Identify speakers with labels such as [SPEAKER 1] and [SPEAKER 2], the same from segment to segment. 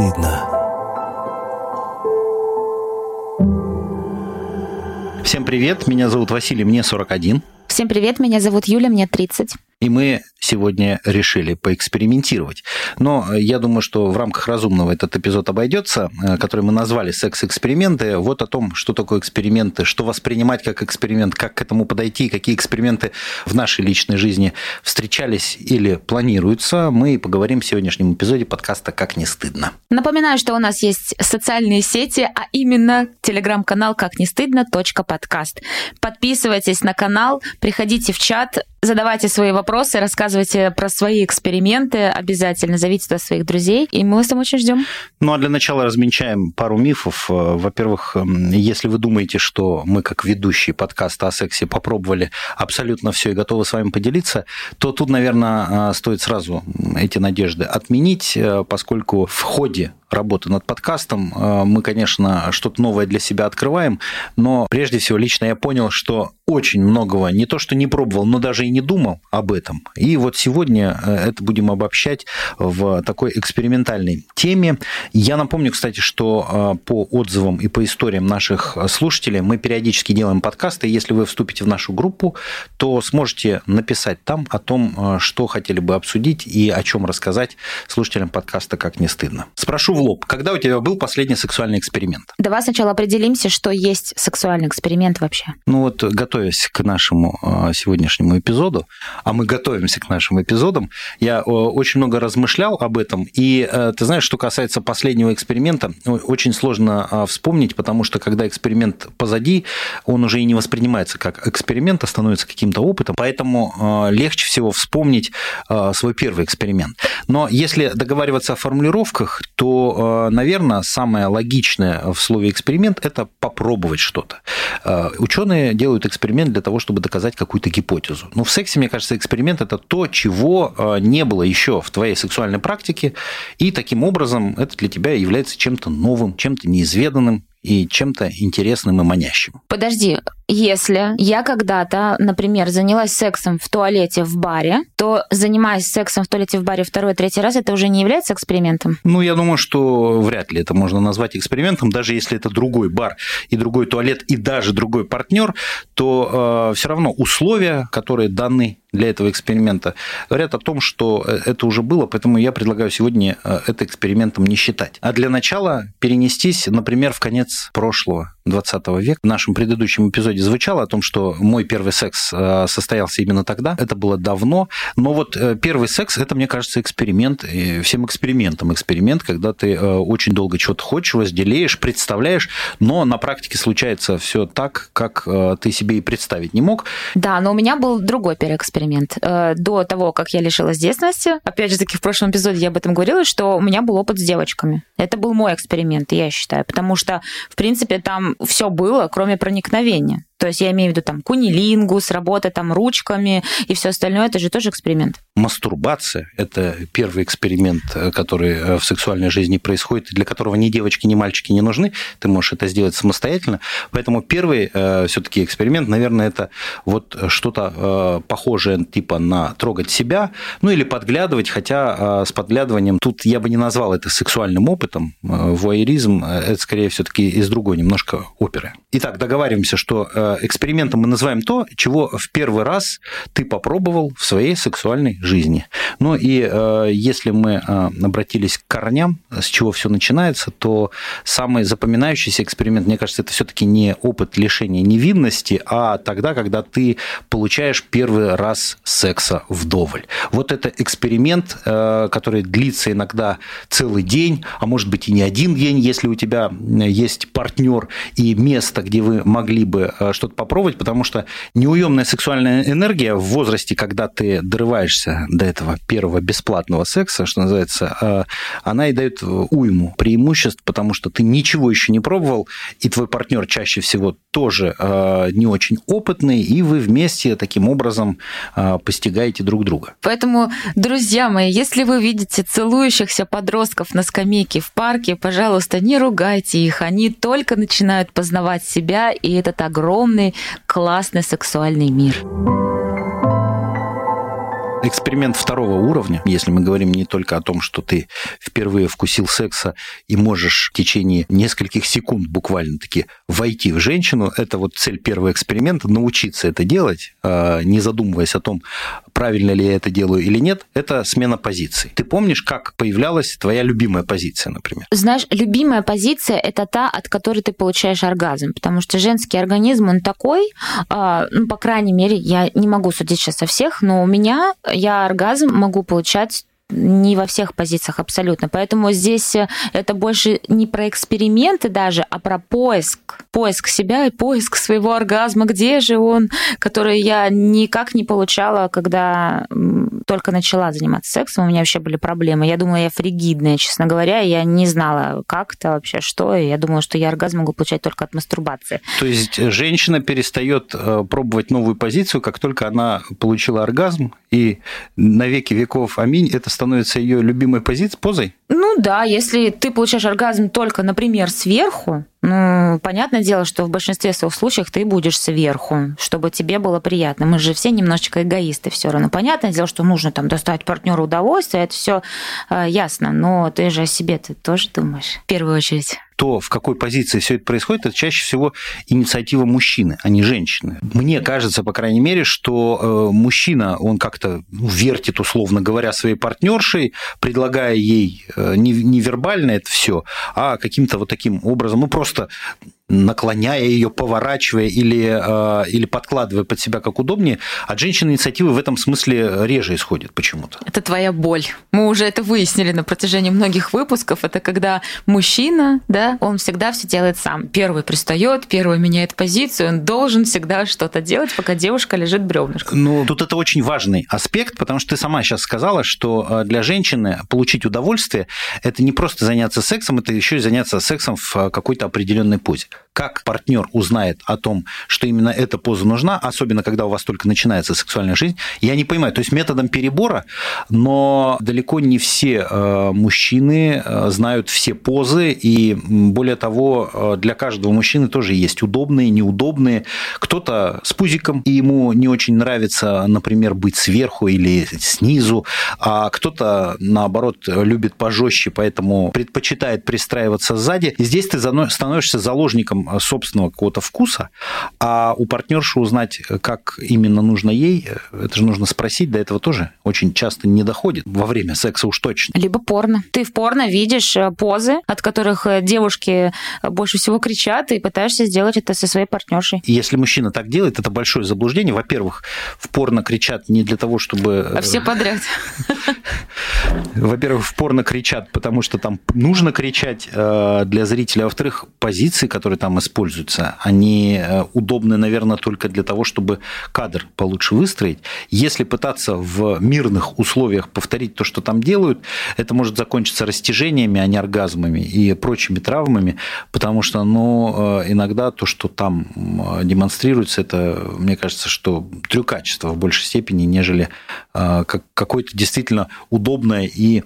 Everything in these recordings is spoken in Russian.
[SPEAKER 1] стыдно.
[SPEAKER 2] Всем привет, меня зовут Василий, мне 41.
[SPEAKER 3] Всем привет, меня зовут Юля, мне 30.
[SPEAKER 2] И мы сегодня решили поэкспериментировать. Но я думаю, что в рамках разумного этот эпизод обойдется, э, который мы назвали «Секс-эксперименты». Вот о том, что такое эксперименты, что воспринимать как эксперимент, как к этому подойти, какие эксперименты в нашей личной жизни встречались или планируются, мы поговорим в сегодняшнем эпизоде подкаста «Как не стыдно».
[SPEAKER 3] Напоминаю, что у нас есть социальные сети, а именно телеграм-канал «Как не стыдно. подкаст». Подписывайтесь на канал, приходите в чат, задавайте свои вопросы, рассказывайте про свои эксперименты, обязательно зовите туда своих друзей, и мы вас там очень ждем.
[SPEAKER 2] Ну а для начала размечаем пару мифов. Э, во-первых, если вы думаете, что мы как ведущие подкаста о сексе попробовали абсолютно все и готовы с вами поделиться, то тут, наверное, э, стоит сразу эти надежды отменить, э, поскольку в ходе работы над подкастом мы, конечно, что-то новое для себя открываем, но прежде всего лично я понял, что очень многого не то, что не пробовал, но даже не думал об этом. И вот сегодня э, это будем обобщать в такой экспериментальной теме. Я напомню, кстати, что э, по отзывам и по историям наших слушателей мы периодически делаем подкасты. Если вы вступите в нашу группу, то сможете написать там о том, э, что хотели бы обсудить и о чем рассказать слушателям подкаста «Как не стыдно». Спрошу в лоб, когда у тебя был последний сексуальный эксперимент?
[SPEAKER 3] Давай сначала определимся, что есть сексуальный эксперимент вообще.
[SPEAKER 2] Ну вот, готовясь к нашему сегодняшнему эпизоду, эпизоду, а мы готовимся к нашим эпизодам, я э, очень много размышлял об этом. И э, ты знаешь, что касается последнего эксперимента, очень сложно а, вспомнить, потому что когда эксперимент позади, он уже и не воспринимается как эксперимент, а становится каким-то опытом. Поэтому э, легче всего вспомнить свой первый эксперимент. Но если договариваться о формулировках, то, наверное, самое логичное в слове эксперимент – это попробовать что-то. Ученые делают эксперимент для того, чтобы доказать какую-то гипотезу. Ну, в сексе, мне кажется, эксперимент – это то, чего э, не было еще в твоей сексуальной практике, и таким образом это для тебя является чем-то новым, чем-то неизведанным, и чем-то интересным и манящим.
[SPEAKER 3] Подожди, если я когда-то, например, занялась сексом в туалете в баре, то занимаясь сексом в туалете в баре второй, третий раз, это уже не является экспериментом?
[SPEAKER 2] Ну, я думаю, что вряд ли это можно назвать экспериментом, даже если это другой бар и другой туалет и даже другой партнер, то э, все равно условия, которые даны для этого эксперимента, говорят о том, что э, это уже было, поэтому я предлагаю сегодня э, это экспериментом не считать. А для начала перенестись, например, в конец прошлого 20 века. В нашем предыдущем эпизоде звучало о том, что мой первый секс э, состоялся именно тогда. Это было давно. Но вот первый секс, это, мне кажется, эксперимент. Всем экспериментом эксперимент, когда ты очень долго чего-то хочешь, возделеешь, представляешь, но на практике случается все так, как ты себе и представить не мог.
[SPEAKER 3] Да, но у меня был другой первый эксперимент. Э, до того, как я лишилась детственности, опять же таки, в прошлом эпизоде я об этом говорила, что у меня был опыт с девочками. Это был мой эксперимент, я считаю, потому что, в принципе, там все было, кроме проникновения. То есть я имею в виду там кунилингус, работа там ручками и все остальное, это же тоже эксперимент.
[SPEAKER 2] Мастурбация – это первый эксперимент, э, который э, в сексуальной жизни происходит, для которого ни девочки, ни мальчики не нужны. Ты можешь это сделать самостоятельно. Поэтому первый э, все-таки эксперимент, наверное, это вот что-то похожее типа на трогать себя, ну или подглядывать, хотя с подглядыванием тут я бы не назвал это сексуальным опытом. Вуайеризм – это скорее все-таки из другой немножко оперы. Итак, договариваемся, что экспериментом мы называем то, чего в первый раз ты попробовал в своей сексуальной жизни. Ну и э, если мы э, обратились к корням, с чего все начинается, то самый запоминающийся эксперимент, мне кажется, это все-таки не опыт лишения невинности, а тогда, когда ты получаешь первый раз секса вдоволь. Вот это эксперимент, э, который длится иногда целый день, а может быть и не один день, если у тебя есть партнер и место, где вы могли бы что-то попробовать, потому что неуемная сексуальная энергия в возрасте, когда ты дорываешься до этого первого бесплатного секса, что называется, э, она и дает уйму преимуществ, потому что ты ничего еще не пробовал, и твой партнер чаще всего тоже э, не очень опытный, и вы вместе таким образом э, постигаете друг друга.
[SPEAKER 3] Поэтому, друзья мои, если вы видите целующихся подростков на скамейке в парке, пожалуйста, не ругайте их, они только начинают познавать себя, и этот огромный огромный классный сексуальный мир.
[SPEAKER 2] Эксперимент второго уровня, если мы говорим не только о том, что ты впервые вкусил секса и можешь в течение нескольких секунд буквально-таки войти в женщину, это вот цель первого эксперимента, научиться это делать, а, не задумываясь о том, правильно ли я это делаю или нет, это смена позиций. Ты помнишь, как появлялась твоя любимая позиция, например?
[SPEAKER 3] Знаешь, любимая позиция – это та, от которой ты получаешь оргазм, потому что женский организм, он такой, а, ну, по крайней мере, я не могу судить сейчас о всех, но у меня я оргазм могу получать не во всех позициях абсолютно. Поэтому здесь э, это больше не про эксперименты даже, а про поиск. Поиск себя и поиск своего оргазма. Где же он, который я никак не получала, когда только начала заниматься сексом. У меня вообще были проблемы. Я думала, я фригидная, честно говоря. Я не знала, как это вообще, что. И я думала, что я оргазм могу получать только от мастурбации.
[SPEAKER 2] То есть женщина перестает э, пробовать новую позицию, как только она получила оргазм, и на веки веков, аминь, это становится ее любимой позицией, позой?
[SPEAKER 3] Ну да, если ты получаешь оргазм только, например, сверху, ну, понятное дело, что в большинстве своих случаев ты будешь сверху, чтобы тебе было приятно. Мы же все немножечко эгоисты все равно. Понятное дело, что нужно там достать партнеру удовольствие, это все э, ясно, но ты же о себе ты тоже думаешь в первую очередь
[SPEAKER 2] то, в какой позиции все это происходит, это чаще всего инициатива мужчины, а не женщины. Мне кажется, по крайней мере, что э, мужчина, он как-то ну, вертит, условно говоря, своей партнершей, предлагая ей э, не вербально это все, а каким-то вот таким образом, ну просто просто наклоняя ее, поворачивая или, э, или подкладывая под себя как удобнее, от женщины инициативы в этом смысле реже исходит почему-то.
[SPEAKER 3] Это твоя боль. Мы уже это выяснили на протяжении многих выпусков. Это когда мужчина, да, он всегда все делает сам. Первый пристает, первый меняет позицию, он должен всегда что-то делать, пока девушка лежит бревнышком.
[SPEAKER 2] Ну, тут это очень важный аспект, потому что ты сама сейчас сказала, что э, для женщины получить удовольствие – это не просто заняться сексом, это еще и заняться сексом в э, какой-то определенной позе как партнер узнает о том, что именно эта поза нужна, особенно когда у вас только начинается сексуальная жизнь, я не понимаю. То есть методом перебора, но далеко не все э, мужчины э, знают все позы, и более того, э, для каждого мужчины тоже есть удобные, неудобные. Кто-то с пузиком, и ему не очень нравится, например, быть сверху или снизу, а кто-то, наоборот, любит пожестче, поэтому предпочитает пристраиваться сзади. И здесь ты становишься заложником там э, собственного какого-то вкуса, а у партнерши узнать, как именно нужно ей, э, это же нужно спросить, до этого тоже очень часто не доходит во время секса уж точно.
[SPEAKER 3] Либо порно. Ты в порно видишь э, позы, от которых девушки больше всего кричат, и пытаешься сделать это со своей партнершей.
[SPEAKER 2] Если мужчина так делает, это большое заблуждение. Во-первых, в порно кричат не для того, чтобы...
[SPEAKER 3] А все подряд.
[SPEAKER 2] Во-первых, в порно кричат, потому что там нужно кричать для зрителя. Во-вторых, позиции, которые там используются, они э, удобны, наверное, только для того, чтобы кадр получше выстроить. Если пытаться в мирных условиях повторить то, что там делают, это может закончиться растяжениями, а не оргазмами и прочими травмами, потому что ну, э, иногда то, что там демонстрируется, это, мне кажется, что трюкачество в большей степени, нежели э, какое-то действительно удобное и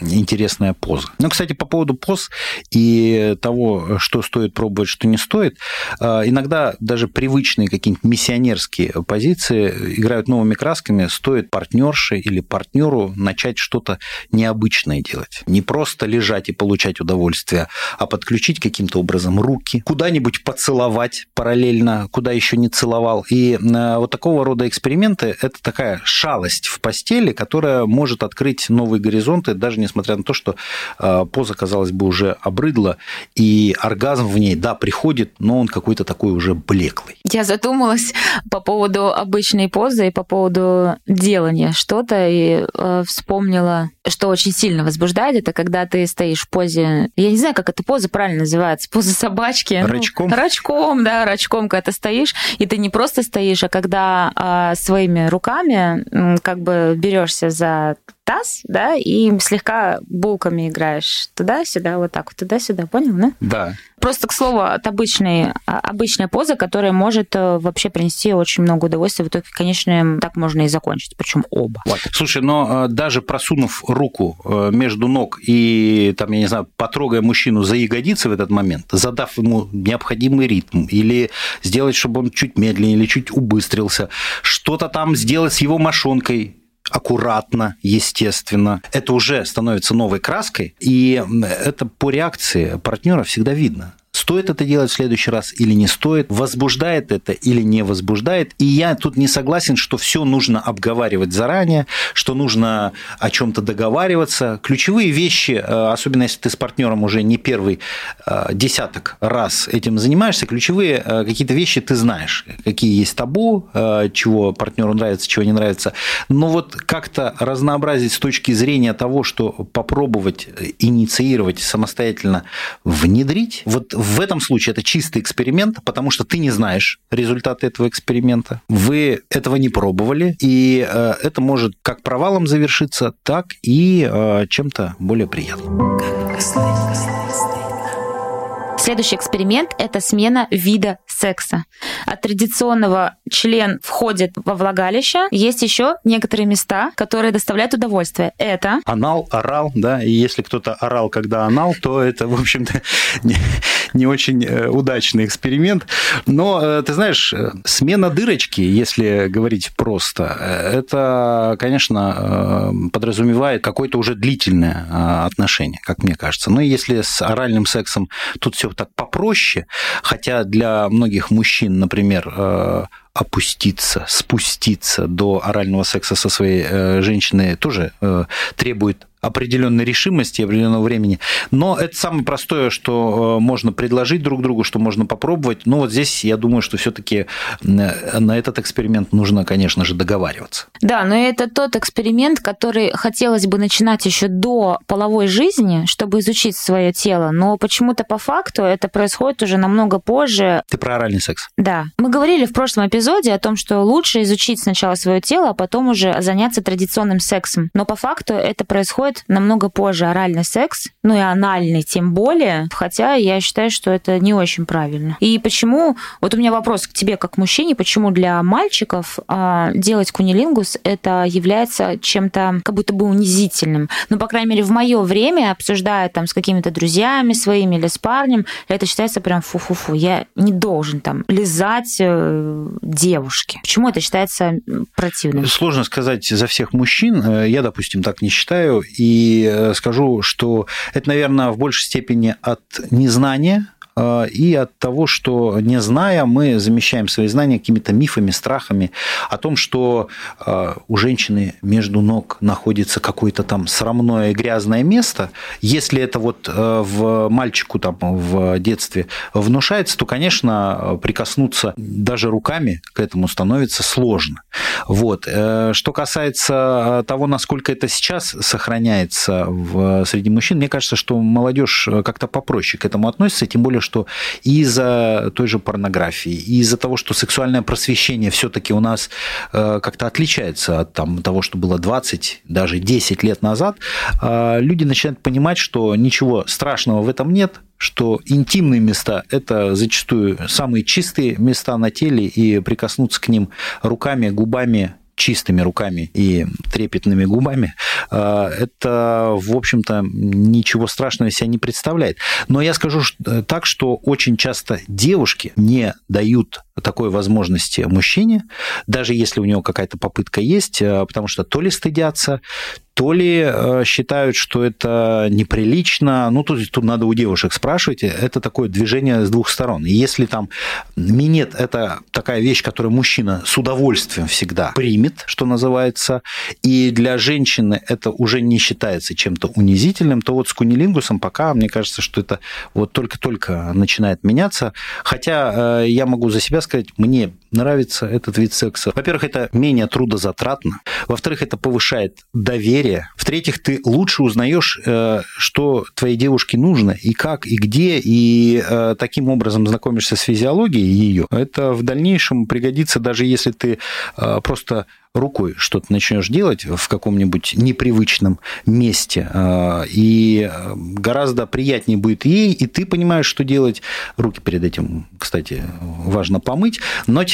[SPEAKER 2] интересная поза. Ну, кстати, по поводу поз и того, что стоит пробовать, что не стоит, а, иногда даже привычные какие-нибудь миссионерские позиции играют новыми красками, стоит партнерше или партнеру начать что-то необычное делать. Не просто лежать и получать удовольствие, а подключить каким-то образом руки, куда-нибудь поцеловать параллельно, куда еще не целовал. И а, вот такого рода эксперименты – это такая шалость в постели, которая может открыть новые горизонты даже несмотря на то, что а, поза, казалось бы, уже обрыдла, и оргазм в ней, да, приходит, но он какой-то такой уже блеклый.
[SPEAKER 3] Я задумалась по поводу обычной позы и по поводу делания что-то, и э, вспомнила, что очень сильно возбуждает, это когда ты стоишь в позе, я не знаю, как эта поза правильно называется, поза собачки.
[SPEAKER 2] Рачком?
[SPEAKER 3] Ну, рачком, да, рачком, когда ты стоишь, и ты не просто стоишь, а когда э, своими руками э, как бы берешься за таз, да, и слегка булками играешь туда-сюда, вот так вот, туда-сюда, понял, да?
[SPEAKER 2] Да.
[SPEAKER 3] Просто, к слову, от обычной, а, обычная поза, которая может э, вообще принести очень много удовольствия. В итоге, конечно, так можно и закончить, причем оба.
[SPEAKER 2] Вот. Слушай, но э, даже просунув руку э, между ног и, там, я не знаю, потрогая мужчину за ягодицы в этот момент, задав ему необходимый ритм, или сделать, чтобы он чуть медленнее, или чуть убыстрился, что-то там сделать с его мошонкой, аккуратно, естественно. Это уже становится новой краской, и это по реакции партнера всегда видно. Стоит это делать в следующий раз или не стоит? Возбуждает это или не возбуждает? И я тут не согласен, что все нужно обговаривать заранее, что нужно о чем-то договариваться. Ключевые вещи, э, особенно если ты с партнером уже не первый э, десяток раз этим занимаешься, ключевые э, какие-то вещи ты знаешь, какие есть табу, чего партнеру нравится, чего не нравится. Но вот как-то разнообразить с точки зрения того, что попробовать инициировать самостоятельно внедрить, вот в этом случае это чистый эксперимент, потому что ты не знаешь результаты этого эксперимента. Вы этого не пробовали, и э, это может как провалом завершиться, так и э, чем-то более приятным.
[SPEAKER 3] Следующий эксперимент – это смена вида секса. От традиционного член входит во влагалище. Есть еще некоторые места, которые доставляют удовольствие. Это...
[SPEAKER 2] Анал, орал, да, и если кто-то орал, когда анал, то это, в общем-то, не, не очень э, удачный эксперимент. Но, э, ты знаешь, э, смена дырочки, если говорить просто, это, конечно, подразумевает какое-то уже длительное отношение, как мне кажется. Но если с оральным сексом тут все так попроще, хотя для многих мужчин, например, э, опуститься, спуститься до орального секса со своей э, женщиной тоже э, требует определенной решимости определенного времени. Но это самое простое, что можно предложить друг другу, что можно попробовать. Но вот здесь я думаю, что все-таки на этот эксперимент нужно, конечно же, договариваться.
[SPEAKER 3] Да, но это тот эксперимент, который хотелось бы начинать еще до половой жизни, чтобы изучить свое тело. Но почему-то по факту это происходит уже намного позже.
[SPEAKER 2] Ты про оральный секс?
[SPEAKER 3] Да. Мы говорили в прошлом эпизоде о том, что лучше изучить сначала свое тело, а потом уже заняться традиционным сексом. Но по факту это происходит намного позже. Оральный секс, ну и анальный тем более. Хотя я считаю, что это не очень правильно. И почему... Вот у меня вопрос к тебе как мужчине. Почему для мальчиков а, делать кунилингус это является чем-то как будто бы унизительным? Ну, по крайней мере, в мое время, обсуждая там с какими-то друзьями своими или с парнем, это считается прям фу-фу-фу. Я не должен там лизать э, девушки. Почему это считается противным?
[SPEAKER 2] Сложно сказать за всех мужчин. Э, я, допустим, так не считаю. И э, скажу, что это, наверное, в большей степени от незнания и от того, что не зная, мы замещаем свои знания какими-то мифами, страхами о том, что э, у женщины между ног находится какое-то там срамное грязное место. Если это вот э, в мальчику там в детстве внушается, то, конечно, прикоснуться даже руками к этому становится сложно. Вот. Что касается того, насколько это сейчас сохраняется в, среди мужчин, мне кажется, что молодежь как-то попроще к этому относится, тем более, что из-за той же порнографии, из-за того, что сексуальное просвещение все-таки у нас э, как-то отличается от там, того, что было 20, даже 10 лет назад, э, люди начинают понимать, что ничего страшного в этом нет, что интимные места – это зачастую самые чистые места на теле, и прикоснуться к ним руками, губами чистыми руками и трепетными губами, э, это, в общем-то, ничего страшного себя не представляет. Но я скажу э, так, что очень часто девушки не дают такой возможности мужчине, даже если у него какая-то попытка есть, э, потому что то ли стыдятся, то ли э, считают, что это неприлично. Ну, тут, тут надо у девушек спрашивать. Это такое движение с двух сторон. И если там минет – это такая вещь, которую мужчина с удовольствием всегда примет, что называется, и для женщины это уже не считается чем-то унизительным, то вот с кунилингусом пока, мне кажется, что это вот только-только начинает меняться. Хотя э, я могу за себя сказать, мне нравится этот вид секса. Во-первых, это менее трудозатратно. Во-вторых, это повышает доверие. В-третьих, ты лучше узнаешь, э, что твоей девушке нужно и как, и где, и э, таким образом знакомишься с физиологией ее. Это в дальнейшем пригодится, даже если ты э, просто рукой что-то начнешь делать в каком-нибудь непривычном месте, э, и гораздо приятнее будет ей, и ты понимаешь, что делать. Руки перед этим, кстати, важно помыть, но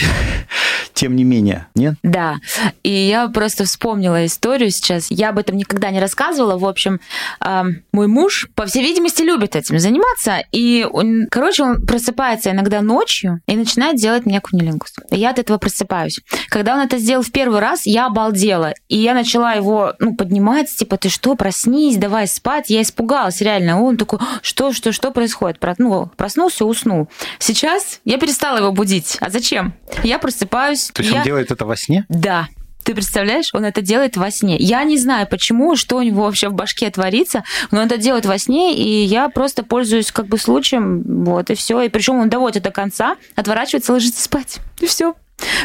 [SPEAKER 2] тем не менее, нет?
[SPEAKER 3] Да. И я просто вспомнила историю сейчас. Я об этом никогда не рассказывала. В общем, э, мой муж, по всей видимости, любит этим заниматься. И, он, короче, он просыпается иногда ночью и начинает делать мне кунилингус. И я от этого просыпаюсь. Когда он это сделал в первый раз, я обалдела. И я начала его ну, поднимать, типа, ты что, проснись, давай спать. Я испугалась, реально. Он такой, что, что, что происходит? Ну, проснулся, уснул. Сейчас я перестала его будить. А зачем? Я просыпаюсь.
[SPEAKER 2] То есть
[SPEAKER 3] я...
[SPEAKER 2] он делает это во сне?
[SPEAKER 3] Да. Ты представляешь, он это делает во сне. Я не знаю, почему, что у него вообще в башке творится, но он это делает во сне, и я просто пользуюсь как бы случаем, вот, и все. И причем он доводит до конца, отворачивается, ложится спать. И все.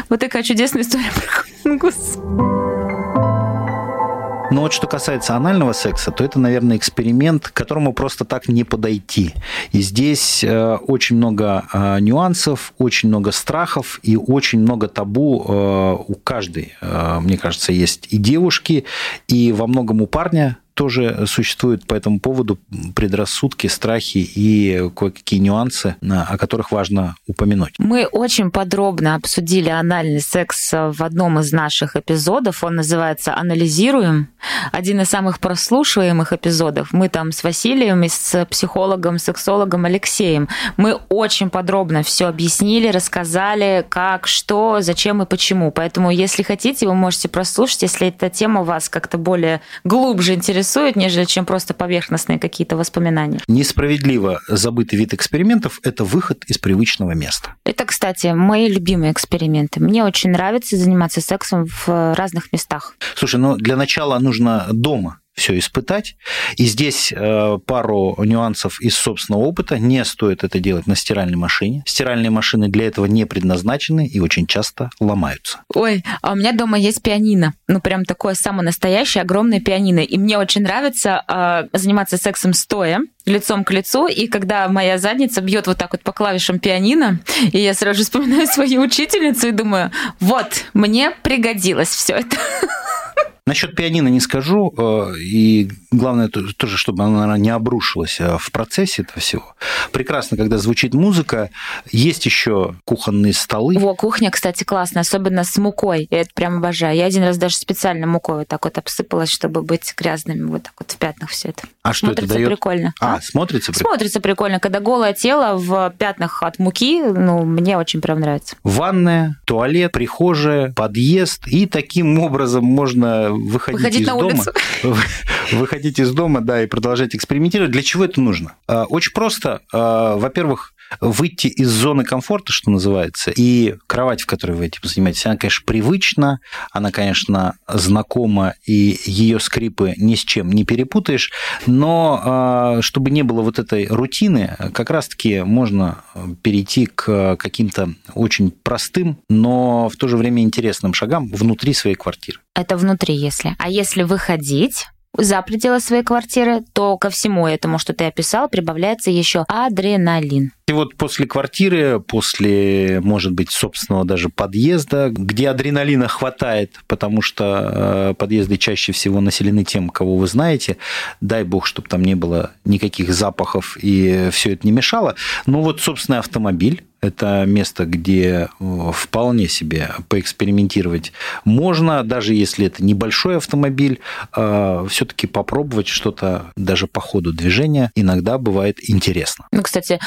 [SPEAKER 3] Вот такая чудесная история про Кунингус.
[SPEAKER 2] Но вот что касается анального секса, то это, наверное, эксперимент, к которому просто так не подойти. И здесь э, очень много э, нюансов, очень много страхов и очень много табу э, у каждой. Мне кажется, есть и девушки, и во многом у парня тоже существуют по этому поводу предрассудки, страхи и кое-какие нюансы, о которых важно упомянуть.
[SPEAKER 3] Мы очень подробно обсудили анальный секс в одном из наших эпизодов. Он называется «Анализируем». Один из самых прослушиваемых эпизодов. Мы там с Василием и с психологом, сексологом Алексеем. Мы очень подробно все объяснили, рассказали, как, что, зачем и почему. Поэтому, если хотите, вы можете прослушать, если эта тема вас как-то более глубже интересует, интересует, нежели чем просто поверхностные какие-то воспоминания.
[SPEAKER 2] Несправедливо забытый вид экспериментов – это выход из привычного места.
[SPEAKER 3] Это, кстати, мои любимые эксперименты. Мне очень нравится заниматься сексом в разных местах.
[SPEAKER 2] Слушай, ну для начала нужно дома все испытать. И здесь э, пару нюансов из собственного опыта. Не стоит это делать на стиральной машине. Стиральные машины для этого не предназначены и очень часто ломаются.
[SPEAKER 3] Ой, а у меня дома есть пианино. Ну, прям такое самое настоящее, огромное пианино. И мне очень нравится э, заниматься сексом стоя лицом к лицу, и когда моя задница бьет вот так вот по клавишам пианино, и я сразу же вспоминаю свою учительницу и думаю, вот, мне пригодилось все это.
[SPEAKER 2] Насчет пианино не скажу, э, и главное тоже, чтобы она не обрушилась э, в процессе этого всего. Прекрасно, когда звучит музыка, есть еще кухонные столы.
[SPEAKER 3] Во, кухня, кстати, классная, особенно с мукой. Я это прям обожаю. Я один раз даже специально мукой вот так вот обсыпалась, чтобы быть грязными, вот так вот в пятнах все это.
[SPEAKER 2] А что
[SPEAKER 3] смотрится
[SPEAKER 2] это дает?
[SPEAKER 3] прикольно.
[SPEAKER 2] А, смотрится
[SPEAKER 3] прикольно? Смотрится прикольно. Когда голое тело в пятнах от муки, ну, мне очень прям нравится.
[SPEAKER 2] Ванная, туалет, прихожая, подъезд, и таким образом можно выходить
[SPEAKER 3] Выходить
[SPEAKER 2] из
[SPEAKER 3] на
[SPEAKER 2] дома,
[SPEAKER 3] улицу.
[SPEAKER 2] выходить из дома, да, и продолжать экспериментировать. Для чего это нужно? А, очень просто. А, во-первых, выйти из зоны комфорта, что называется, и кровать, в которой вы этим занимаетесь, она, конечно, привычна, она, конечно, знакома, и ее скрипы ни с чем не перепутаешь, но а, чтобы не было вот этой рутины, как раз-таки можно перейти к каким-то очень простым, но в то же время интересным шагам внутри своей квартиры.
[SPEAKER 3] Это внутри, если. А если выходить, за пределы своей квартиры, то ко всему этому, что ты описал, прибавляется еще адреналин.
[SPEAKER 2] И вот после квартиры, после, может быть, собственного даже подъезда, где адреналина хватает, потому что э, подъезды чаще всего населены тем, кого вы знаете, дай бог, чтобы там не было никаких запахов и все это не мешало. Но вот собственный автомобиль, это место, где э, вполне себе поэкспериментировать можно, даже если это небольшой автомобиль, э, все-таки попробовать что-то даже по ходу движения иногда бывает интересно.
[SPEAKER 3] Ну, кстати,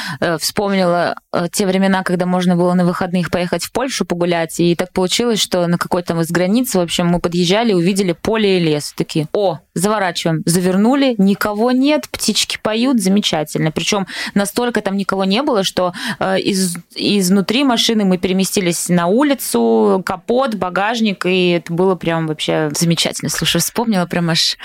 [SPEAKER 3] вспомнила э, те времена, когда можно было на выходных поехать в Польшу погулять, и так получилось, что на какой-то из границ, в общем, мы подъезжали, увидели поле и лес. Такие, о, заворачиваем. Завернули, никого нет, птички поют, замечательно. Причем настолько там никого не было, что э, из, изнутри машины мы переместились на улицу, капот, багажник, и это было прям вообще замечательно. Слушай, вспомнила прям аж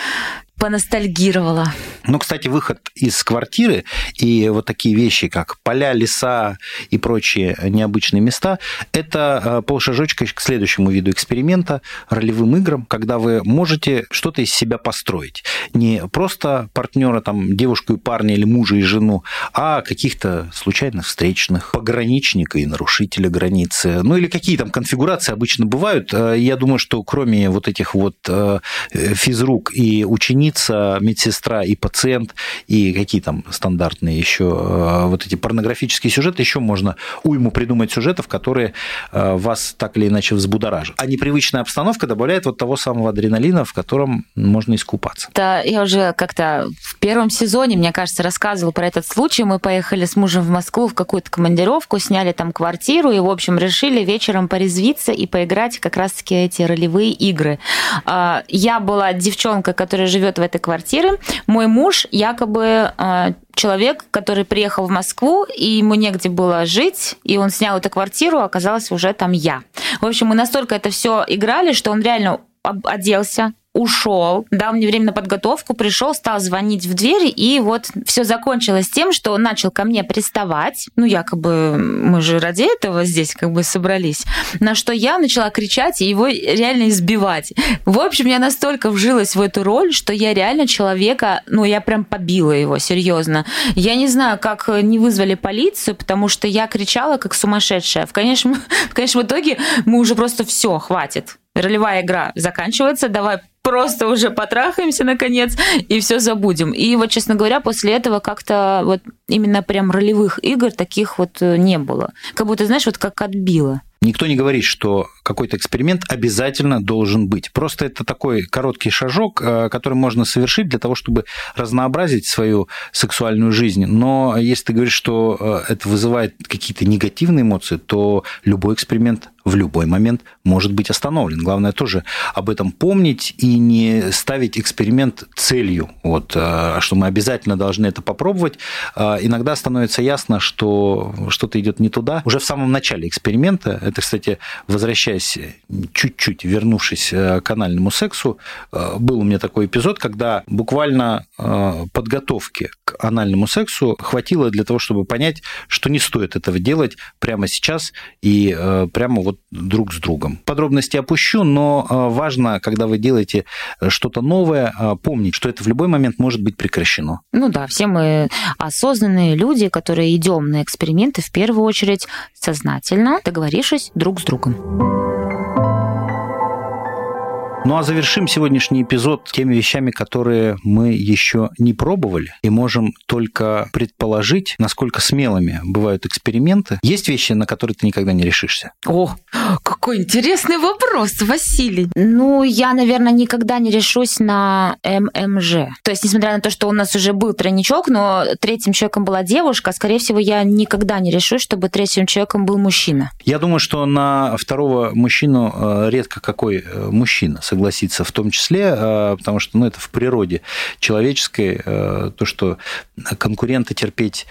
[SPEAKER 3] поностальгировала.
[SPEAKER 2] Ну, кстати, выход из квартиры и вот такие вещи, как поля, леса и прочие необычные места, это э, полшажочка к следующему виду эксперимента, ролевым играм, когда вы можете что-то из себя построить. Не просто партнера, там, девушку и парня или мужа и жену, а каких-то случайно встречных, пограничника и нарушителя границы. Ну, или какие там конфигурации обычно бывают. Э, я думаю, что кроме вот этих вот э, физрук и соединиться медсестра и пациент, и какие там стандартные еще э, вот эти порнографические сюжеты, еще можно уйму придумать сюжетов, которые вас так или иначе взбудоражат. А непривычная обстановка добавляет вот того самого адреналина, в котором можно искупаться.
[SPEAKER 3] Да, я уже как-то в первом сезоне, мне кажется, рассказывала про этот случай. Мы поехали с мужем в Москву в какую-то командировку, сняли там квартиру и, в общем, решили вечером порезвиться и поиграть как раз-таки эти ролевые игры. А, я была девчонка, которая живет в этой квартире. Мой муж якобы а, человек, который приехал в Москву, и ему негде было жить, и он снял эту квартиру, оказалось уже там я. В общем, мы настолько это все играли, что он реально оделся, ушел, дал мне время на подготовку, пришел, стал звонить в дверь, и вот все закончилось тем, что он начал ко мне приставать. Ну, якобы мы же ради этого здесь как бы собрались. На что я начала кричать и его реально избивать. В общем, я настолько вжилась в эту роль, что я реально человека, ну, я прям побила его, серьезно. Я не знаю, как не вызвали полицию, потому что я кричала как сумасшедшая. В конечном, в конечном итоге мы уже просто все, хватит ролевая игра заканчивается, давай просто уже потрахаемся наконец и все забудем. И вот, честно говоря, после этого как-то вот именно прям ролевых игр таких вот э, не было. Как будто, знаешь, вот как отбило.
[SPEAKER 2] Никто не говорит, что какой-то эксперимент обязательно должен быть. Просто это такой короткий шажок, э, который можно совершить для того, чтобы разнообразить свою сексуальную жизнь. Но если ты говоришь, что э, это вызывает какие-то негативные эмоции, то любой эксперимент в любой момент может быть остановлен. Главное тоже об этом помнить и не ставить эксперимент целью, вот, э, что мы обязательно должны это попробовать. Э, иногда становится ясно, что что-то идет не туда. Уже в самом начале эксперимента, это, кстати, возвращаясь чуть-чуть, вернувшись э, к анальному сексу, был у меня такой эпизод, когда буквально подготовки к анальному сексу хватило для того, чтобы понять, что не стоит этого делать прямо сейчас и прямо вот друг с другом. Подробности опущу, но э, важно, когда вы делаете э, что-то новое, э, помнить, что это в любой момент может быть прекращено.
[SPEAKER 3] Ну да, все мы осознанные люди, которые идем на эксперименты в первую очередь сознательно, договорившись друг с другом.
[SPEAKER 2] Ну а завершим сегодняшний эпизод теми вещами, которые мы еще не пробовали и можем только предположить, насколько смелыми бывают эксперименты. Есть вещи, на которые ты никогда не решишься?
[SPEAKER 3] О, какой интересный вопрос, Василий. Ну, я, наверное, никогда не решусь на ММЖ. То есть, несмотря на то, что у нас уже был тройничок, но третьим человеком была девушка, скорее всего, я никогда не решусь, чтобы третьим человеком был мужчина.
[SPEAKER 2] Я думаю, что на второго мужчину э, редко какой э, мужчина согласиться в том числе, э, потому что ну, это в природе человеческой, то, что конкурента терпеть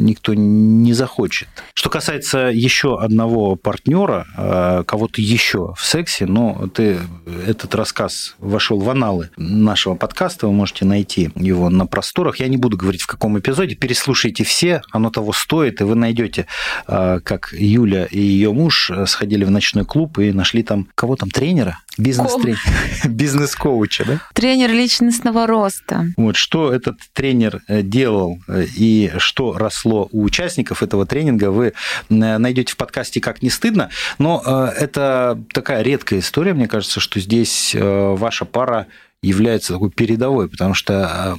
[SPEAKER 2] никто не захочет. Что касается еще одного партнера, кого-то еще в сексе, но ты, этот рассказ вошел в аналы нашего подкаста, вы можете найти его на просторах. Я не буду говорить, в каком эпизоде, переслушайте все, оно того стоит, и вы найдете, как Юля и ее муж сходили в ночной клуб и нашли там, кого там, тренера? Бизнес-тренер. Бизнес-коуча, да?
[SPEAKER 3] Тренер личностного роста.
[SPEAKER 2] Вот что этот тренер э, делал э, и что росло у участников этого тренинга, вы э, найдете в подкасте «Как не стыдно». Но это такая редкая история, мне кажется, что здесь ваша пара является такой передовой, потому что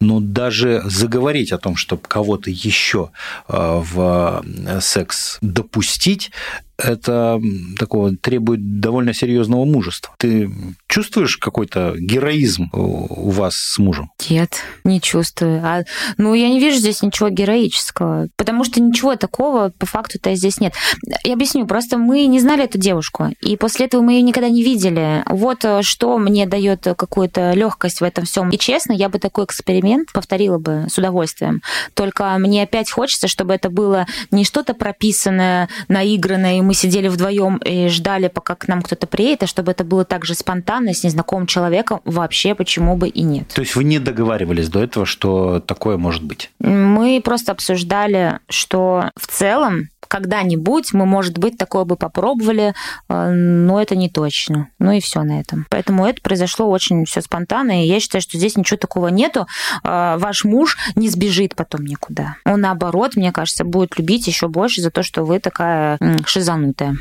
[SPEAKER 2] ну, даже заговорить о том, чтобы кого-то еще в секс допустить, это такого требует довольно серьезного мужества. Ты чувствуешь какой-то героизм у вас с мужем?
[SPEAKER 3] Нет, не чувствую. А, ну, я не вижу здесь ничего героического, потому что ничего такого по факту-то здесь нет. Я объясню, просто мы не знали эту девушку, и после этого мы ее никогда не видели. Вот э, что мне дает какую-то легкость в этом всем. И честно, я бы такой эксперимент повторила бы с удовольствием. Только мне опять хочется, чтобы это было не что-то прописанное, наигранное, мы сидели вдвоем и ждали, пока к нам кто-то приедет, а чтобы это было так же спонтанно, с незнакомым человеком, вообще почему бы и нет.
[SPEAKER 2] То есть вы не договаривались до этого, что такое может быть?
[SPEAKER 3] Мы просто обсуждали, что в целом когда-нибудь мы, может быть, такое бы попробовали, э, но это не точно. Ну и все на этом. Поэтому это произошло очень все спонтанно, и я считаю, что здесь ничего такого нету. Э, ваш муж не сбежит потом никуда. Он, наоборот, мне кажется, будет любить еще больше за то, что вы такая шизанутая.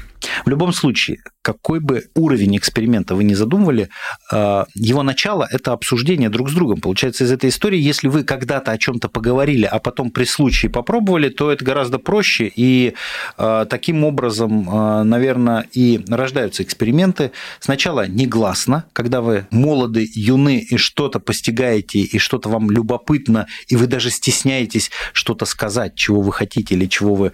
[SPEAKER 2] В любом случае, какой бы уровень эксперимента вы не задумывали, э, его начало – это обсуждение друг с другом. Получается, из этой истории, если вы когда-то о чем-то поговорили, а потом при случае попробовали, то это гораздо проще, и э, таким образом, э, наверное, и рождаются эксперименты. Сначала негласно, когда вы молоды, юны и что-то постигаете, и что-то вам любопытно, и вы даже стесняетесь что-то сказать, чего вы хотите или чего вы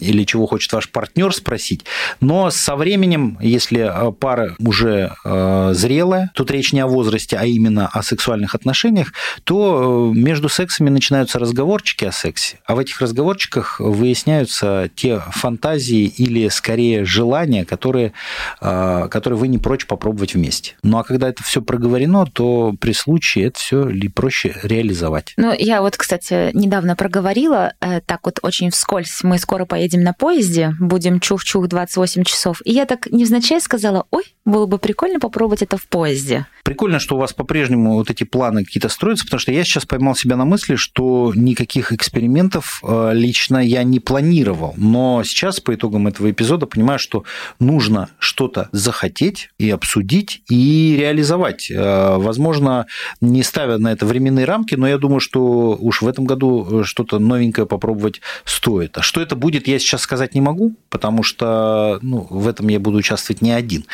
[SPEAKER 2] или чего хочет ваш партнер спросить. Но со временем, если э, пара уже э, зрелая, тут речь не о возрасте, а именно о сексуальных отношениях, то э, между сексами начинаются разговорчики о сексе. А в этих разговорчиках выясняются те фантазии или скорее желания, которые, которые вы не прочь попробовать вместе. Ну а когда это все проговорено, то при случае это все проще реализовать.
[SPEAKER 3] Ну, я вот, кстати, недавно проговорила, так вот очень вскользь, мы скоро поедем на поезде, будем чух-чух 28 часов. И я так невзначай сказала, ой, было бы прикольно попробовать это в поезде.
[SPEAKER 2] Прикольно, что у вас по-прежнему вот эти планы какие-то строятся, потому что я сейчас поймал себя на мысли, что никаких экспериментов э, лично я не планировал. Но сейчас, по итогам этого эпизода, понимаю, что нужно что-то захотеть и обсудить, и реализовать. Э, возможно, не ставя на это временные рамки, но я думаю, что уж в этом году что-то новенькое попробовать стоит. А что это будет, я сейчас сказать не могу, потому что ну, в этом я буду участвовать не один.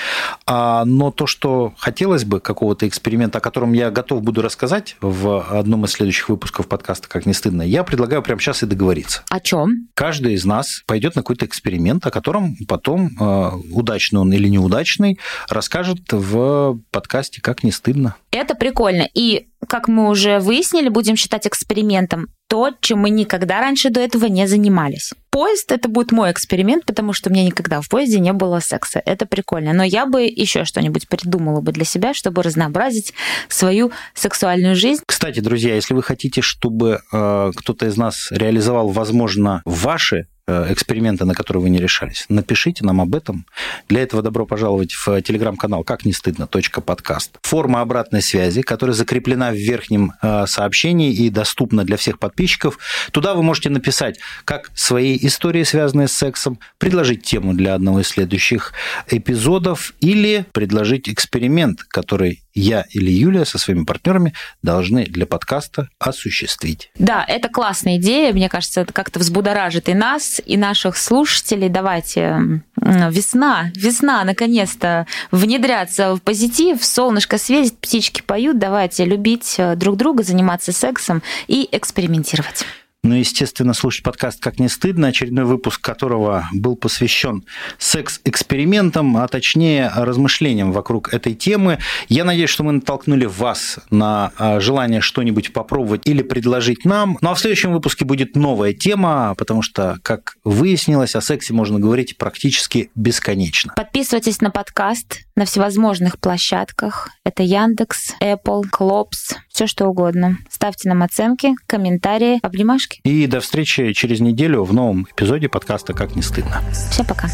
[SPEAKER 2] А, но то, что хотелось бы, какого-то эксперимента, о котором я готов буду рассказать в одном из следующих выпусков подкаста «Как не стыдно», я предлагаю прямо сейчас и договориться.
[SPEAKER 3] О чем?
[SPEAKER 2] Каждый из нас пойдет на какой-то эксперимент, о котором потом, э, удачный он или неудачный, расскажет в подкасте «Как не стыдно».
[SPEAKER 3] Это прикольно. И как мы уже выяснили, будем считать экспериментом то, чем мы никогда раньше до этого не занимались. Поезд это будет мой эксперимент, потому что у меня никогда в поезде не было секса. Это прикольно. Но я бы еще что-нибудь придумала бы для себя, чтобы разнообразить свою сексуальную жизнь.
[SPEAKER 2] Кстати, друзья, если вы хотите, чтобы э, кто-то из нас реализовал, возможно, ваши эксперименты, на которые вы не решались. Напишите нам об этом. Для этого добро пожаловать в телеграм-канал «Как не стыдно. подкаст». Форма обратной связи, которая закреплена в верхнем э, сообщении и доступна для всех подписчиков. Туда вы можете написать как свои истории, связанные с сексом, предложить тему для одного из следующих эпизодов или предложить эксперимент, который я или Юлия со своими партнерами должны для подкаста осуществить.
[SPEAKER 3] Да, это классная идея. Мне кажется, это как-то взбудоражит и нас, и наших слушателей. Давайте весна, весна, наконец-то внедряться в позитив, солнышко светит, птички поют. Давайте любить э, друг друга, заниматься сексом и экспериментировать.
[SPEAKER 2] Ну, естественно, слушать подкаст «Как не стыдно», очередной выпуск которого был посвящен секс-экспериментам, а точнее размышлениям вокруг этой темы. Я надеюсь, что мы натолкнули вас на а, желание что-нибудь попробовать или предложить нам. Ну а в следующем выпуске будет новая тема, потому что, как выяснилось, о сексе можно говорить практически бесконечно.
[SPEAKER 3] Подписывайтесь на подкаст на всевозможных площадках. Это Яндекс, Apple, Клопс, все что угодно. Ставьте нам оценки, комментарии, обнимашки.
[SPEAKER 2] И до встречи через неделю в новом эпизоде подкаста «Как не стыдно».
[SPEAKER 3] Всем пока.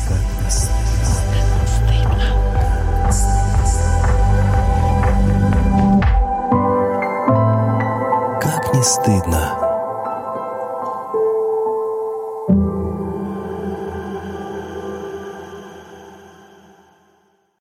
[SPEAKER 1] Как не стыдно.